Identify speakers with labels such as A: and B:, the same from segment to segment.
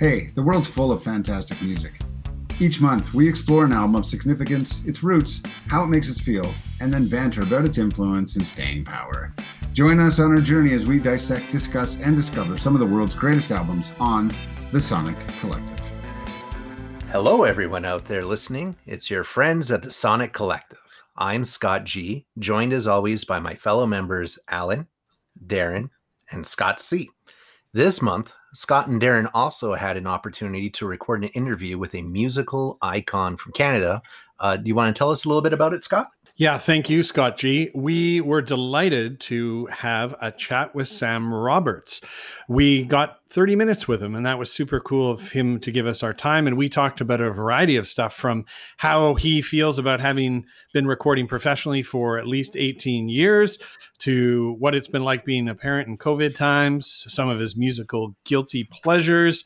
A: Hey, the world's full of fantastic music. Each month, we explore an album of significance, its roots, how it makes us feel, and then banter about its influence and staying power. Join us on our journey as we dissect, discuss, and discover some of the world's greatest albums on The Sonic Collective.
B: Hello, everyone out there listening. It's your friends at the Sonic Collective. I'm Scott G, joined as always by my fellow members Alan, Darren, and Scott C. This month, Scott and Darren also had an opportunity to record an interview with a musical icon from Canada. Uh, do you want to tell us a little bit about it, Scott?
C: Yeah, thank you, Scott G. We were delighted to have a chat with mm. Sam Roberts. We got 30 minutes with him, and that was super cool of mm. him to give us our time. And we talked about a variety of stuff from how he feels about having been recording professionally for at least mm. 18 years to what it's been like being a parent in COVID times, some of his musical guilty pleasures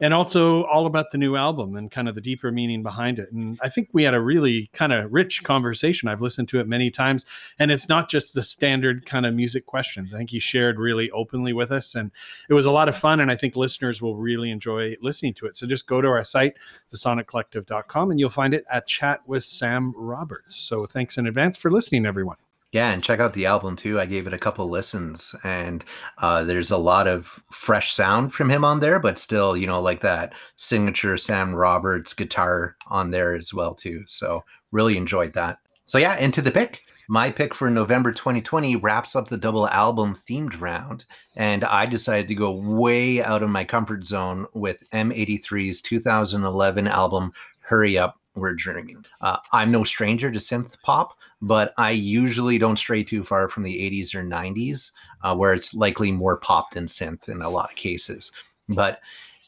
C: and also all about the new album and kind of the deeper meaning behind it. And I think we had a really kind of rich conversation. I've listened to it many times, and it's not just the standard kind of music questions. I think he shared really openly with us, and it was a lot of fun. And I think listeners will really enjoy listening to it. So just go to our site, thesoniccollective.com, and you'll find it at Chat with Sam Roberts. So thanks in advance for listening, everyone.
B: Yeah, and check out the album too. I gave it a couple listens, and uh, there's a lot of fresh sound from him on there, but still, you know, like that signature Sam Roberts guitar on there as well too. So really enjoyed that. So yeah, into the pick. My pick for November 2020 wraps up the double album themed round, and I decided to go way out of my comfort zone with M83's 2011 album Hurry Up we're dreaming. Uh, I'm no stranger to synth pop, but I usually don't stray too far from the 80s or 90s, uh, where it's likely more pop than synth in a lot of cases. But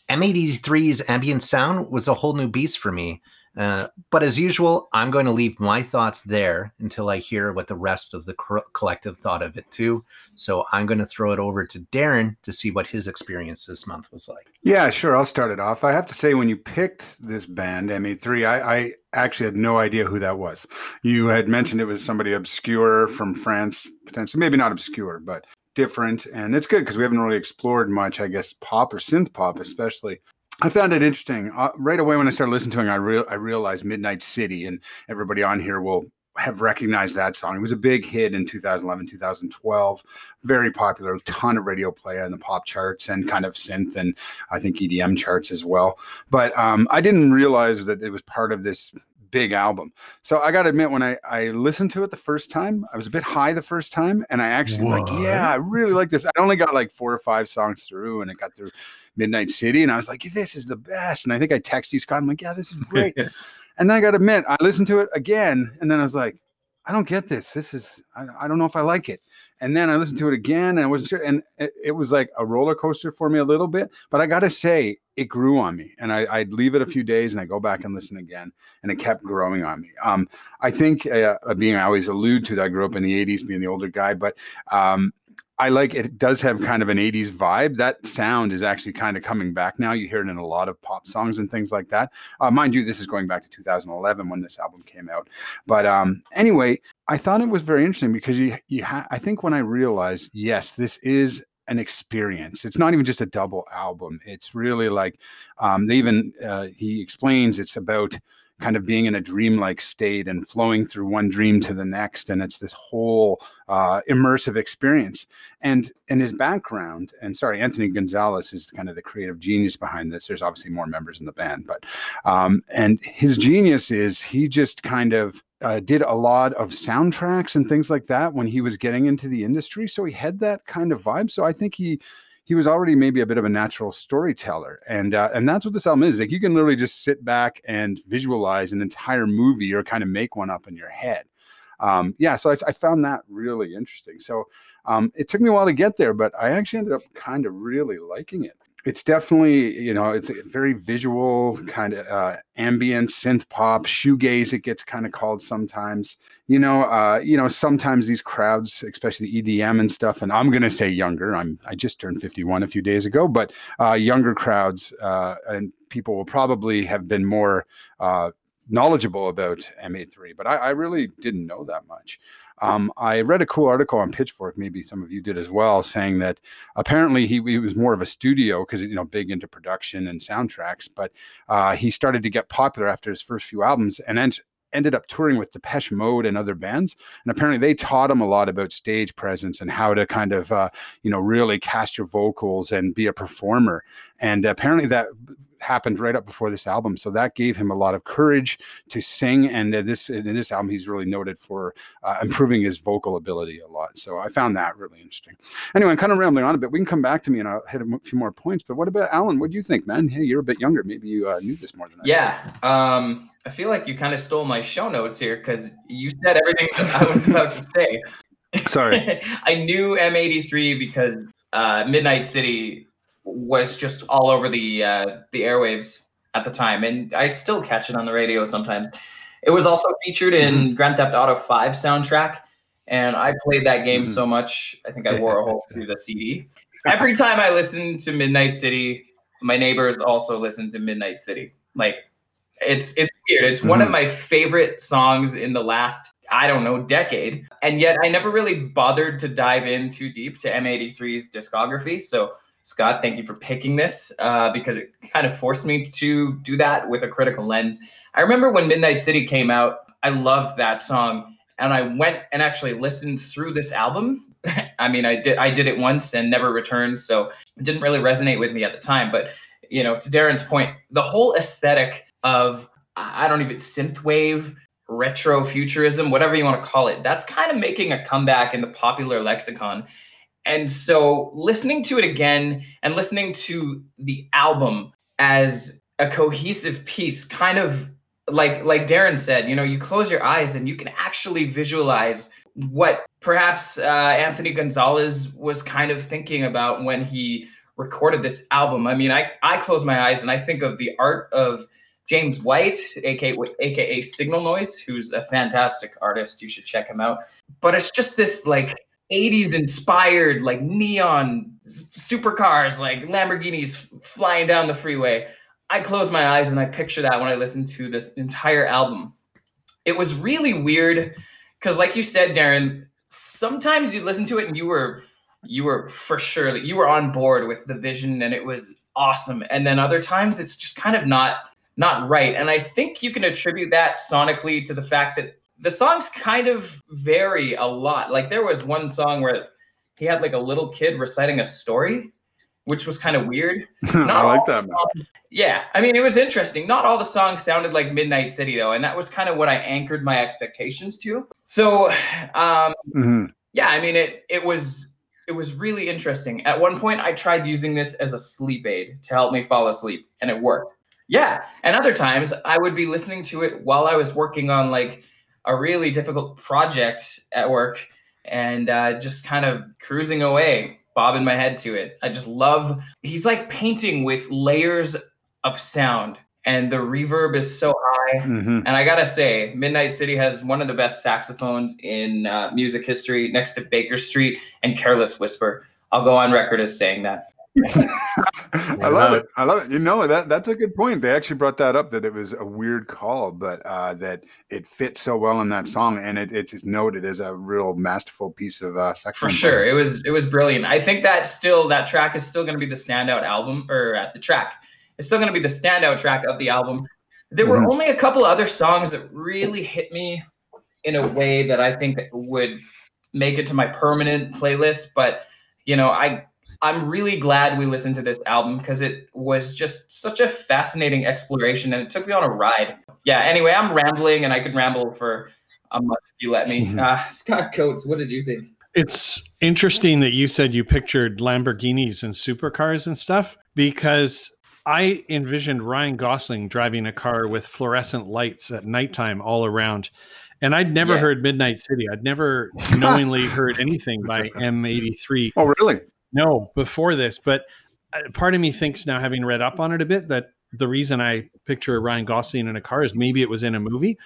B: M83's ambient sound was a whole new beast for me. Uh, but as usual, I'm going to leave my thoughts there until I hear what the rest of the co- collective thought of it too. So I'm going to throw it over to Darren to see what his experience this month was like.
A: Yeah, sure. I'll start it off. I have to say, when you picked this band, M83, I, I actually had no idea who that was. You had mentioned it was somebody obscure from France, potentially, maybe not obscure, but different. And it's good because we haven't really explored much, I guess, pop or synth pop, especially I found it interesting. Uh, right away when I started listening to it, I, re- I realized Midnight City, and everybody on here will have recognized that song. It was a big hit in 2011, 2012, very popular, a ton of radio play on the pop charts and kind of synth and I think EDM charts as well. But um, I didn't realize that it was part of this big album. So I got to admit, when I, I listened to it the first time, I was a bit high the first time, and I actually what? like, yeah, I really like this. I only got like four or five songs through, and it got through Midnight City, and I was like, this is the best. And I think I texted you, Scott. I'm like, yeah, this is great. and then I got to admit, I listened to it again, and then I was like, I don't get this. This is I, I don't know if I like it. And then I listened to it again, and I was and it, it was like a roller coaster for me a little bit. But I got to say, it grew on me, and I, would leave it a few days, and I go back and listen again, and it kept growing on me. Um, I think uh, being I always allude to that I grew up in the '80s, being the older guy, but um, I like it. does have kind of an 80s vibe. That sound is actually kind of coming back now. You hear it in a lot of pop songs and things like that. Uh, mind you, this is going back to 2011 when this album came out. But um, anyway, I thought it was very interesting because you, you ha- I think when I realized, yes, this is an experience. It's not even just a double album. It's really like um, they even uh, he explains it's about kind of being in a dreamlike state and flowing through one dream to the next and it's this whole uh, immersive experience. And in his background and sorry anthony gonzalez is kind of the creative genius behind this. There's obviously more members in the band but um, and his genius is he just kind of uh, did a lot of soundtracks and things like that when he was getting into the industry. So he had that kind of vibe. So i think he he was already maybe a bit of a natural storyteller, and uh, and that's what this album is. Like you can literally just sit back and visualize an entire movie or kind of make one up in your head. Um, yeah, so I, I, found that really interesting. So um, it took me a while to get there, but I actually ended up kind of really liking it it's definitely you know it's a very visual kind of uh, ambient synth pop shoegaze it gets kind of called sometimes you know uh, you know sometimes these crowds especially the edm and stuff and i'm to say younger i'm i just turned 51 a few days ago but uh, younger crowds uh, and people will probably have been more uh, knowledgeable about M83 but I, I, really didn't know that much. Um, I read a cool article on Pitchfork, maybe some of you did as well, saying that apparently he, he was more of a studio because you know big into production and soundtracks, but uh, he started to get popular after his first few albums, and then ended up touring with Depeche Mode and other bands. And apparently they taught him a lot about stage presence and how to kind of, uh, you know, really cast your vocals and be a performer. And apparently that happened right up before this album. So that gave him a lot of courage to sing. And uh, this in this album, he's really noted for uh, improving his vocal ability a lot. So I found that really interesting. Anyway, I'm kind of rambling on a bit. We can come back to me and I'll hit a few more points. But what about Alan? What do you think, man? Hey, you're a bit younger. Maybe you uh, knew this more than I.
D: Yeah. Um, I feel like you kind of stole my show notes here because you said everything I was about to say.
A: Sorry.
D: I knew M83 because uh, Midnight City was just all over the uh, the airwaves at the time, and I still catch it on the radio sometimes. It was also featured in mm-hmm. Grand Theft Auto 5 soundtrack, and I played that game mm-hmm. so much. I think I wore a hole through the CD. Every time I listen to Midnight City, my neighbors also listen to Midnight City. Like it's it's weird. It's mm-hmm. one of mm-hmm. my favorite songs in the last I don't know decade, and yet I never really bothered to dive in too deep to M83's discography. So Scott, thank you for picking this uh, because it kind of forced me to do that with a critical lens. I remember when Midnight City came out, I loved that song, and I went and actually listened through this album. I mean, I did I did it once and never returned, so it didn't really resonate with me at the time. But you know, to Darren's point, the whole aesthetic of I don't even synthwave, retro futurism, whatever you want to call it, that's kind of making a comeback in the popular lexicon. And so listening to it again and listening to the album as a cohesive piece kind of like like Darren said, you know, you close your eyes and you can actually visualize what perhaps uh, Anthony Gonzalez was kind of thinking about when he recorded this album. I mean, I I close my eyes and I think of the art of James White, aka aka Signal Noise, who's a fantastic artist. You should check him out. But it's just this like 80s inspired, like neon supercars, like Lamborghinis flying down the freeway. I close my eyes and I picture that when I listen to this entire album. It was really weird because, like you said, Darren, sometimes you listen to it and you were you were for sure you were on board with the vision and it was awesome and then other times it's just kind of not not right. And I think you can attribute that sonically to the fact that the songs kind of vary a lot. Like there was one song where he had like a little kid reciting a story, which was kind of weird.
A: I like that.
D: Songs, yeah, I mean it was interesting. Not all the songs sounded like Midnight City though, and that was kind of what I anchored my expectations to. So, um, mm-hmm. yeah, I mean it. It was it was really interesting. At one point, I tried using this as a sleep aid to help me fall asleep, and it worked. Yeah. And other times I would be listening to it while I was working on like a really difficult project at work and uh, just kind of cruising away, bobbing my head to it. I just love, he's like painting with layers of sound and the reverb is so high. Mm-hmm. And I gotta say, Midnight City has one of the best saxophones in uh, music history next to Baker Street and Careless Whisper. I'll go on record as saying that.
A: I love it. I love it. You know that that's a good point. They actually brought that up that it was a weird call, but uh, that it fits so well in that song, and it, it's noted as a real masterful piece of uh,
D: For sure, it was it was brilliant. I think that still that track is still going to be the standout album or uh, the track. It's still going to be the standout track of the album. There were mm-hmm. only a couple other songs that really hit me in a way that I think would make it to my permanent playlist, but you know, I I'm really glad we listened to this album because it was just such a fascinating exploration and it took me on a ride. Yeah, anyway, I'm rambling and I could ramble for a month if you let me. Uh, Scott Coates, what did you think?
C: It's interesting that you said you pictured Lamborghinis and supercars and stuff because I envisioned Ryan Gosling driving a car with fluorescent lights at nighttime all around. And I'd never yeah. heard Midnight City. I'd never knowingly heard anything by M83.
A: Oh, really?
C: No, before this, but uh, part of me thinks now, having read up on it a bit, that the reason I picture Ryan Gosling in a car is maybe it was in a movie.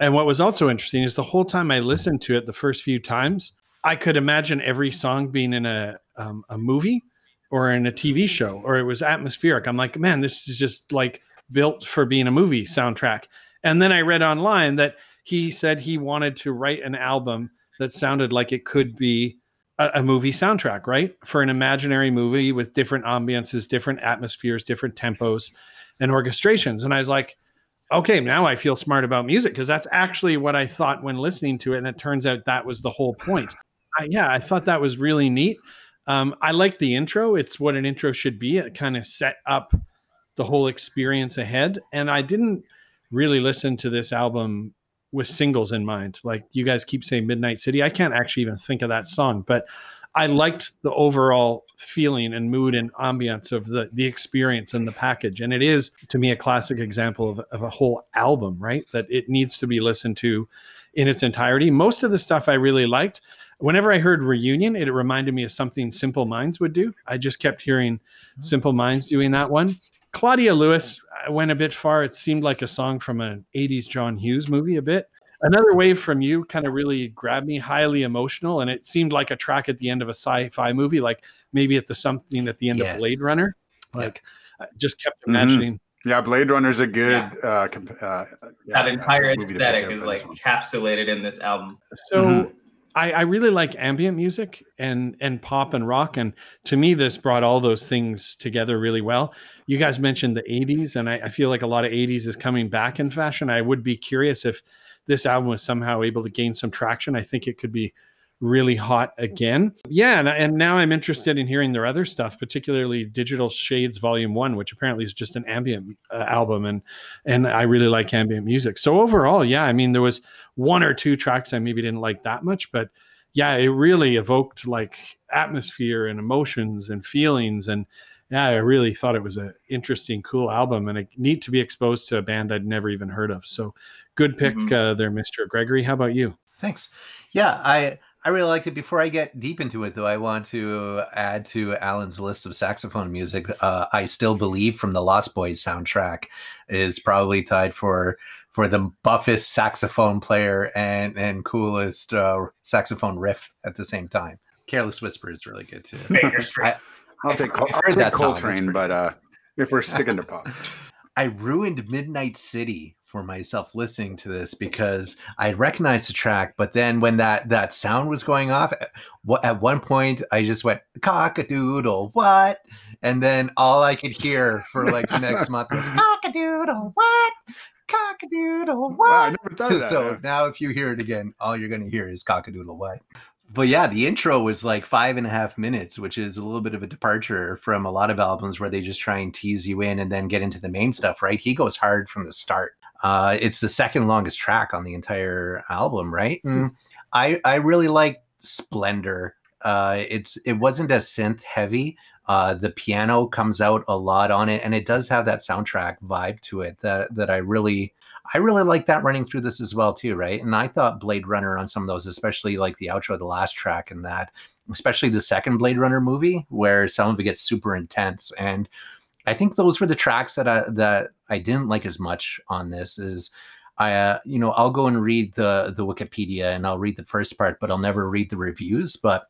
C: And what was also interesting is the whole time I listened to it, the first few times, I could imagine every song being in a um, a movie or in a TV show, or it was atmospheric. I'm like, man, this is just like built for being a movie soundtrack. And then I read online that he said he wanted to write an album that sounded like it could be a, a movie soundtrack, right? For an imaginary movie with different ambiances, different atmospheres, different tempos, and orchestrations. And I was like, okay, now I feel smart about music because that's actually what I thought when listening to it. And it turns out that was the whole point. I, yeah, I thought that was really neat. Um, I like the intro. It's what an intro should be. It kind of set up the whole experience ahead. And I didn't really listen to this album with singles in mind. Like you guys keep saying Midnight City. I can't actually even think of that song, but I liked the overall feeling and mood and ambiance of the the experience and the package. And it is to me a classic example of, of a whole album, right? That it needs to be listened to in its entirety. Most of the stuff I really liked. Whenever I heard reunion, it reminded me of something Simple Minds would do. I just kept hearing mm-hmm. Simple Minds doing that one. Claudia Lewis went a bit far. It seemed like a song from an 80s John Hughes movie a bit. Another Wave from You kind of really grabbed me, highly emotional. And it seemed like a track at the end of a sci fi movie, like maybe at the something at the end
B: Yes.
C: of Blade Runner. Like, I just kept
A: Mhm.
C: imagining.
A: Yeah, Blade Runner's a good. Uh, comp- uh, yeah,
D: that entire
A: movie
D: aesthetic is like encapsulated in this album.
C: So
A: Mhm.
C: I, I really like ambient music and and pop and rock, and to me, this brought all those things together really well. You guys mentioned the '80s, and I, I feel like a lot of '80s is coming back in fashion. I would be curious if this album was somehow able to gain some traction. I think it could be really hot again. Yeah, and, and now I'm interested in hearing their other stuff, particularly Digital Shades Volume One, which apparently is just an ambient uh, album, and and I really like ambient music. So overall, yeah, I mean, there was one or two tracks I maybe didn't like that much, but yeah, it really evoked like atmosphere and emotions and feelings and yeah, I really thought it was an interesting, cool album and a, neat to be exposed to a band I'd never even heard of. So good pick
D: Mhm.
C: uh, there, Mr. Gregory. How about you?
B: Thanks. Yeah, I I really liked it. Before I get deep into it, though, I want to add to Alan's list of saxophone music. Uh, I still believe from the Lost Boys soundtrack is probably tied for for the buffest saxophone player and and coolest uh, saxophone riff at the same time. Careless Whisper is really good too. I-
A: I'll take, Col-
B: I've
A: I'll take
B: that
A: Coltrane,
B: pretty
A: but uh, if we're sticking to pop,
B: I ruined Midnight City for myself listening to this because I recognized the track, but then when that that sound was going off, at at one point I just went cockadoodle what, and then all I could hear for like the next month was cockadoodle what, cockadoodle
A: Wow, I
B: what.
A: never thought of that.
B: so now if you hear it again, all you're going to hear is cockadoodle what. But yeah, the intro was like five and a half minutes, which is a little bit of a departure from a lot of albums where they just try and tease you in and then get into the main stuff, right? He goes hard from the start. Uh, it's the second longest track on the entire album, right? And I I really like Splendor. Uh, it's it wasn't as synth heavy. Uh, the piano comes out a lot on it, and it does have that soundtrack vibe to it that that I really I really like that running through this as well too, right? And I thought Blade Runner on some of those, especially like the outro, the last track, and that, especially the second Blade Runner movie, where some of it gets super intense. And I think those were the tracks that I that I didn't like as much on this. Is I, uh, you know, I'll go and read the the Wikipedia and I'll read the first part, but I'll never read the reviews. But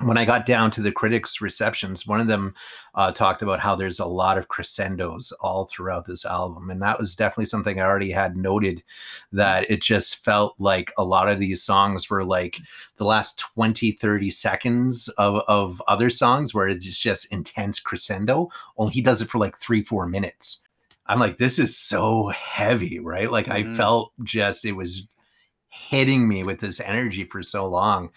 B: when I got down to the critics' receptions, one of them uh, talked about how there's a lot of crescendos all throughout this album. And that was definitely something I already had noted that it just felt like a lot of these songs were like the last 20, 30 seconds of, of other songs where it's just intense crescendo. Only he does it for like three, four minutes. I'm like, this is so heavy, right? Like I
A: Mhm.
B: felt just, it was hitting me with this energy for so long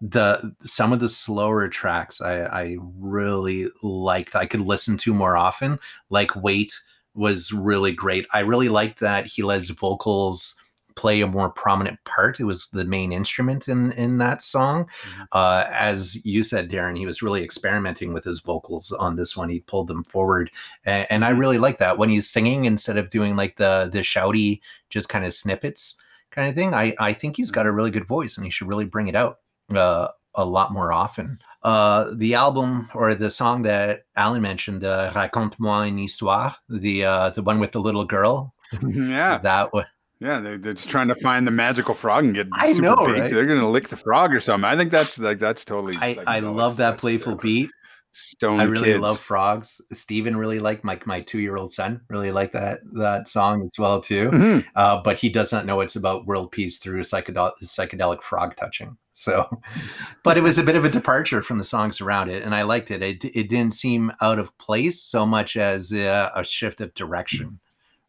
B: the some of the slower tracks I, I really liked I could listen to more often. Like Wait was really great. I really liked that he lets vocals play a more prominent part. It was the main instrument in in that song.
A: Mhm.
B: Uh, as you said, Darren, he was really experimenting with his vocals on this one. He pulled them forward, and, and I really like that when he's singing instead of doing like the the shouty, just kind of snippets kind of thing. I I think he's got a really good voice, and he should really bring it out uh, a lot more often. Uh, the album or the song that Alan mentioned, uh, "Raconte-moi une histoire," the uh, the one with the little girl,
A: yeah,
B: that one.
A: yeah, they, they're just trying to find the magical frog and get
B: I
A: super
B: know,
A: big.
B: right?
A: They're gonna lick the frog or something. I think that's like that's totally.
B: I,
A: like,
B: I
A: no,
B: love that playful beat.
A: Stone
B: I really
A: Kids.
B: love frogs. Steven really liked my my two year old son really liked that that song as well too.
A: Mhm.
B: Uh, but he does not know it's about world peace through psychedelic psychedelic frog touching. So, but it was a bit of a departure from the songs around it, and I liked it. It it didn't seem out of place so much as uh, a shift of direction,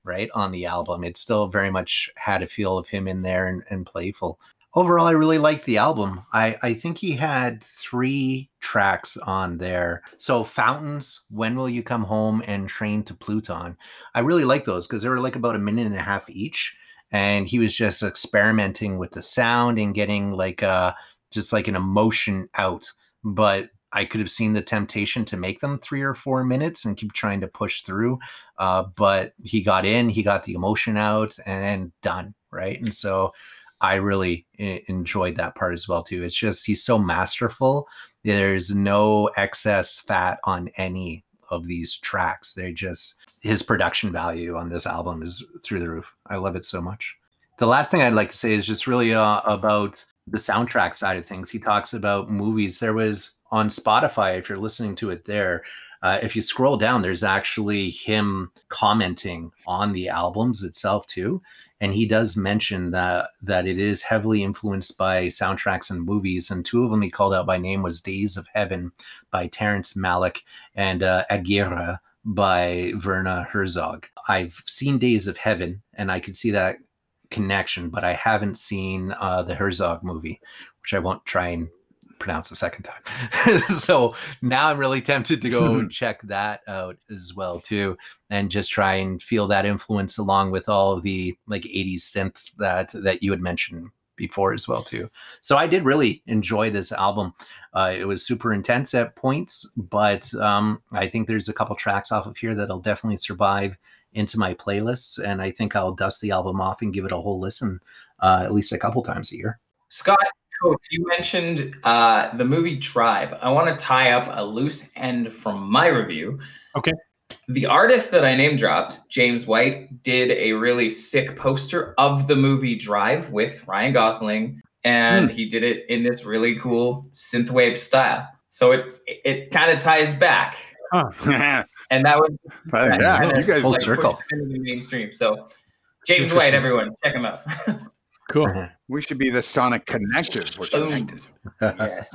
B: right on the album. It still very much had a feel of him in there and, and playful overall i really liked the album i i think he had three tracks on there so fountains when will you come home and train to pluton i really like those because they were like about a minute and a half each and he was just experimenting with the sound and getting like uh just like an emotion out but I could have seen the temptation to make them three or four minutes and keep trying to push through. Uh, but he got in, he got the emotion out, and done. Right. And so I really enjoyed that part as well too. It's just he's so masterful. There's no excess fat on any of these tracks. They just his production value on this album is through the roof. I love it so much. The last thing I'd like to say is just really uh, about the soundtrack side of things. He talks about movies. There was on Spotify, if you're listening to it there, uh, if you scroll down, there's actually him commenting on the albums itself too. And he does mention that that it is heavily influenced by soundtracks and movies. And two of them he called out by name was days of heaven by terrence malick and uh, aguirre by Werner herzog. I've seen days of heaven and i could see that connection but i haven't seen uh, the herzog movie which i won't try and pronounce a second time. So now i'm really tempted to go check that out as well too and just try and feel that influence along with all of the like 80s synths that that you had mentioned before as well too. So i did really enjoy this album. Uh, it was super intense at points but um, i think there's a couple tracks off of here that'll definitely survive into my playlists and i think i'll dust the album off and give it a whole listen uh, at least a couple times a year.
D: Scott Coates, you mentioned uh, the movie Drive. I want to tie up a loose end from my review.
C: Okay.
D: The artist that I name dropped, James White, did a really sick poster of the movie Drive with Ryan Gosling, and he did it in this really cool synthwave style. So it it kind of ties back,
A: yeah,
D: and that was yeah,
A: you guys
B: Full
D: like,
B: circle.
D: pushed into the mainstream. So James White, everyone, check him out.
C: Cool.
A: We should be the Sonic Connective. We're connected.
D: yes.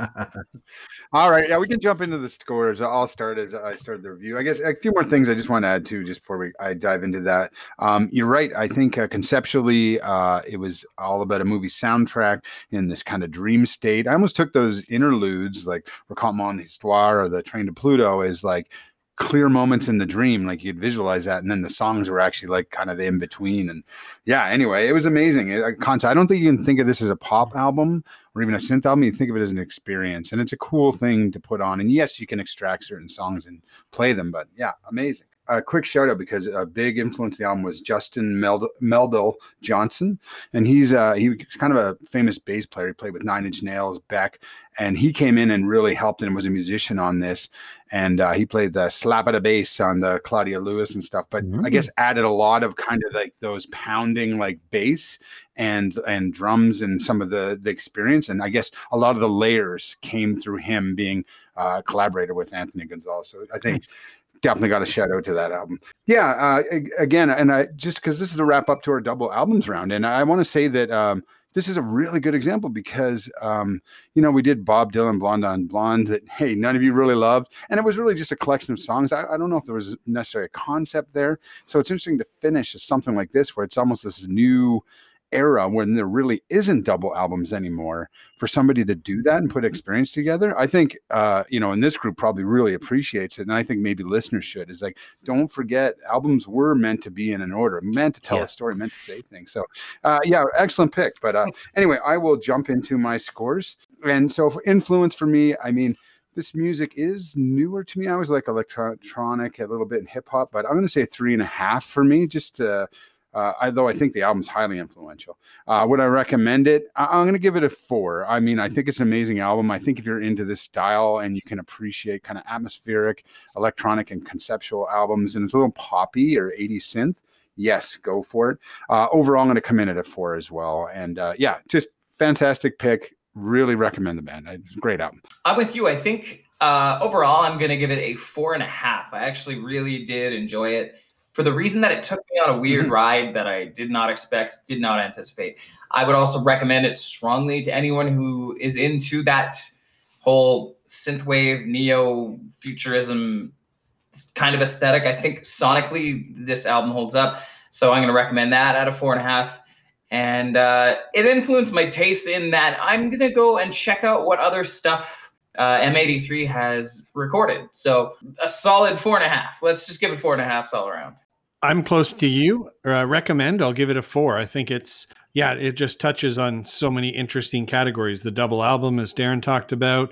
A: All right, yeah, we can jump into the scores. I'll start as I started the review. I guess a few more things I just want to add to just before we I dive into that. Um, you're right. I think uh, conceptually, uh, it was all about a movie soundtrack in this kind of dream state. I almost took those interludes, like Recount Mon Histoire or the Train to Pluto, as like clear moments in the dream like you'd visualize that and then the songs were actually like kind of in between and yeah anyway it was amazing it, i don't think you can think of this as a pop album or even a synth album you think of it as an experience and it's a cool thing to put on and yes you can extract certain songs and play them but yeah amazing a quick shout out because a big influence of the album was Justin Meld- Meldal Johnson, and he's uh, he was kind of a famous bass player. He played with Nine Inch Nails, Beck, and he came in and really helped and was a musician on this. And uh, he played the slap of the bass on the Claudia Lewis and stuff, but I guess added a lot of kind of like those pounding like bass and and drums and some of the the experience. And I guess a lot of the layers came through him being uh, a collaborator with Anthony Gonzalez. So I think definitely got a shout out to that album. Yeah, uh, again, and I just because this is a wrap up to our double albums round, and I want to say that um, this is a really good example because um, you know we did Bob Dylan Blonde on Blonde that hey none of you really loved, and it was really just a collection of songs. I, I don't know if there was necessarily a concept there, so it's interesting to finish as something like this where it's almost this new era when there really isn't double albums anymore for somebody to do that and put experience together i think uh you know and this group probably really appreciates it and i think maybe listeners should is like don't forget albums were meant to be in an order meant to tell
B: Yeah.
A: a story meant to say things so uh yeah excellent pick but uh anyway i will jump into my scores and so for influence for me i mean this music is newer to me. I was like electronic, a little bit in hip hop, but I'm going to say three and a half for me. Just to, uh, although I think the album's highly influential. Uh, would I recommend it? I- I'm going to give it a four. I mean, I think it's an amazing album. I think if you're into this style and you can appreciate kind of atmospheric, electronic, and conceptual albums, and it's a little poppy or 80 synth, yes, go for it. Uh, overall, I'm going to come in at a four as well. And uh, yeah, just fantastic pick. Really recommend the band. It's great album.
D: I'm with you. I think Uh, overall, I'm going to give it a four and a half. I actually really did enjoy it for the reason that it took me on a weird
A: Mhm.
D: ride that I did not expect, did not anticipate. I would also recommend it strongly to anyone who is into that whole synthwave, neo futurism kind of aesthetic. I think sonically this album holds up. So I'm going to recommend that at a four and a half. And uh, it influenced my taste in that I'm going to go and check out what other stuff uh, M83 has recorded. So a solid four and a half. Let's just give it four and a half all around.
C: I'm close to you. Uh, recommend. I'll give it a four. I think it's yeah. It just touches on so many interesting categories. The double album, as Darren talked about,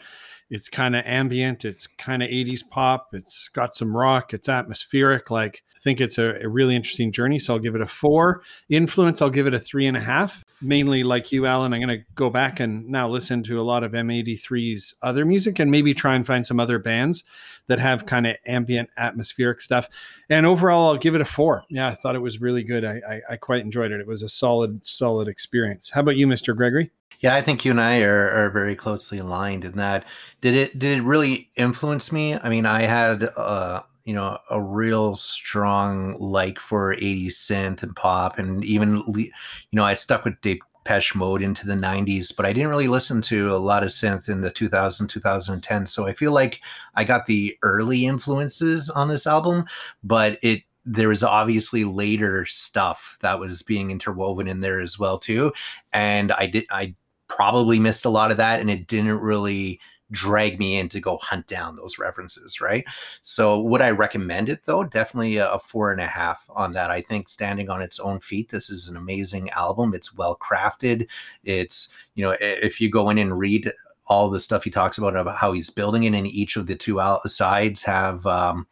C: it's kind of ambient. It's kind of 80s pop. It's got some rock. It's atmospheric. Like I think it's a, a really interesting journey. So I'll give it a four. Influence. I'll give it a three and a half. Mainly like you, Alan. I'm going to go back and now listen to a lot of M83's other music and maybe try and find some other bands that have kind of ambient atmospheric stuff and overall i'll give it a four yeah i thought it was really good I, I i quite enjoyed it it was a solid solid experience how about you mr gregory
B: Yeah, I think you and I are, are very closely aligned in that. Did it did it really influence me? I mean, I had uh, you know a real strong like for 80s synth and pop, and even you know I stuck with Depeche Mode into the 90s, but I didn't really listen to a lot of synth in the 2000 2010. So I feel like I got the early influences on this album, but it there was obviously later stuff that was being interwoven in there as well too and i did i probably missed a lot of that and it didn't really drag me in to go hunt down those references right? So would i recommend it though? Definitely a, a four and a half on that. I think standing on its own feet this is an amazing album. It's well crafted. It's you know if you go in and read all the stuff he talks about about how he's building it and each of the two out- sides have um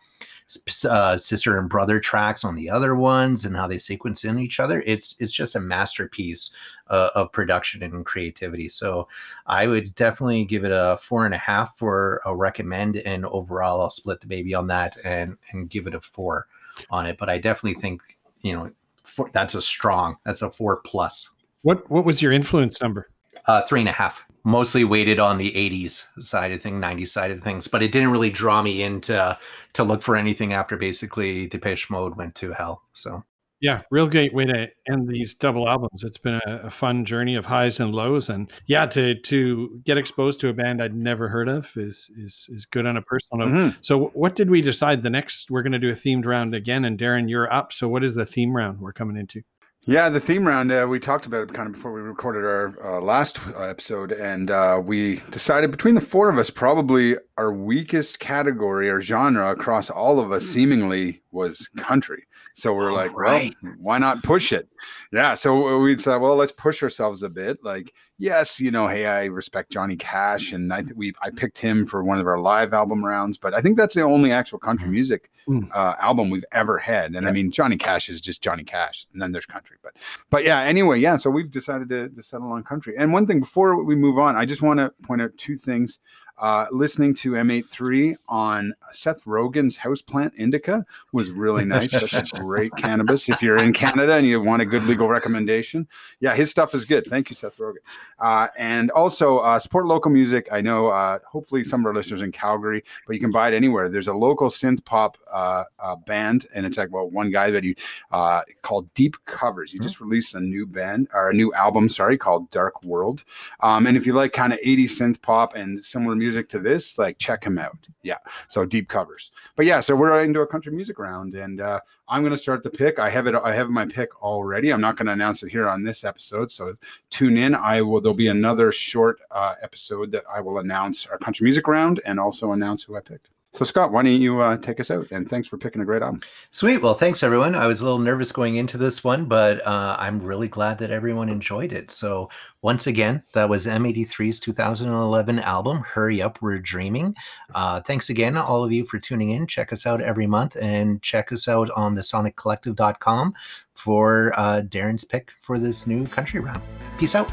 B: uh, sister and brother tracks on the other ones and how they sequence in each other it's it's just a masterpiece uh, of production and creativity. So i would definitely give it a four and a half for a recommend and overall i'll split the baby on that and and give it a four on it. But i definitely think you know four, that's a strong that's a four plus.
C: What what was your influence number?
B: Uh, three and a half. Mostly weighted on the 80s side of things, 90s side of things, but it didn't really draw me into to look for anything after basically Depeche Mode went to hell. So
C: yeah real great way to end these double albums it's been a, a fun journey of highs and lows and yeah to to get exposed to a band i'd never heard of is is is good on a personal note
A: Mhm.
C: so what did we decide the next we're going to do a themed round again and darren you're up so what is the theme round we're coming into
A: Yeah, the theme round, uh, we talked about it kind of before we recorded our uh, last uh, episode, and uh, we decided between the four of us, probably our weakest category or genre across all of us seemingly was country. So we're
B: Oh,
A: like,
B: right.
A: well, why not push it? Yeah. So we said, well, let's push ourselves a bit. Like, yes, you know, hey, I respect Johnny Cash, and I think we I picked him for one of our live album rounds, but I think that's the only actual country music
C: Mm.
A: uh, album we've ever had. And I mean, Johnny Cash is just Johnny Cash, and then there's country. But but yeah, anyway, yeah. So we've decided to, to settle on country. And one thing before we move on, I just want to point out two things. Uh, listening to M83 on Seth Rogen's Houseplant Indica was really nice. A great cannabis. If you're in Canada and you want a good legal recommendation, yeah, his stuff is good. Thank you, Seth Rogen. Uh, and also uh, support local music. I know, uh, hopefully, some of our listeners in Calgary, but you can buy it anywhere. There's a local synth pop uh, uh, band, and it's like well, one guy that you uh, called Deep Covers. He just released a new band or a new album, sorry, called Dark World. Um, and if you like kind of 80s synth pop and similar music to this, like check him out. Yeah, so Deep Covers. But yeah, so we're into a country music round, and uh, I'm going to start the pick. I have it. I have my pick already. I'm not going to announce it here on this episode, so tune in. I will. There'll be another short uh, episode that I will announce our country music round and also announce who I picked. So Scott, why don't you uh, take us out? And thanks for picking a great album.
B: Sweet. Well, thanks everyone. I was a little nervous going into this one, but uh, I'm really glad that everyone enjoyed it. So, once again, that was M83's 2011 album, Hurry Up, We're Dreaming. Uh, thanks again, all of you, for tuning in. Check us out every month and check us out on the soniccollective.com for uh, Darren's pick for this new country round. Peace out.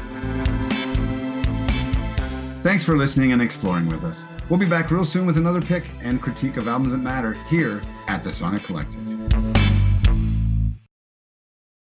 A: Thanks for listening and exploring with us. We'll be back real soon with another pick and critique of albums that matter here at the Sonic Collective.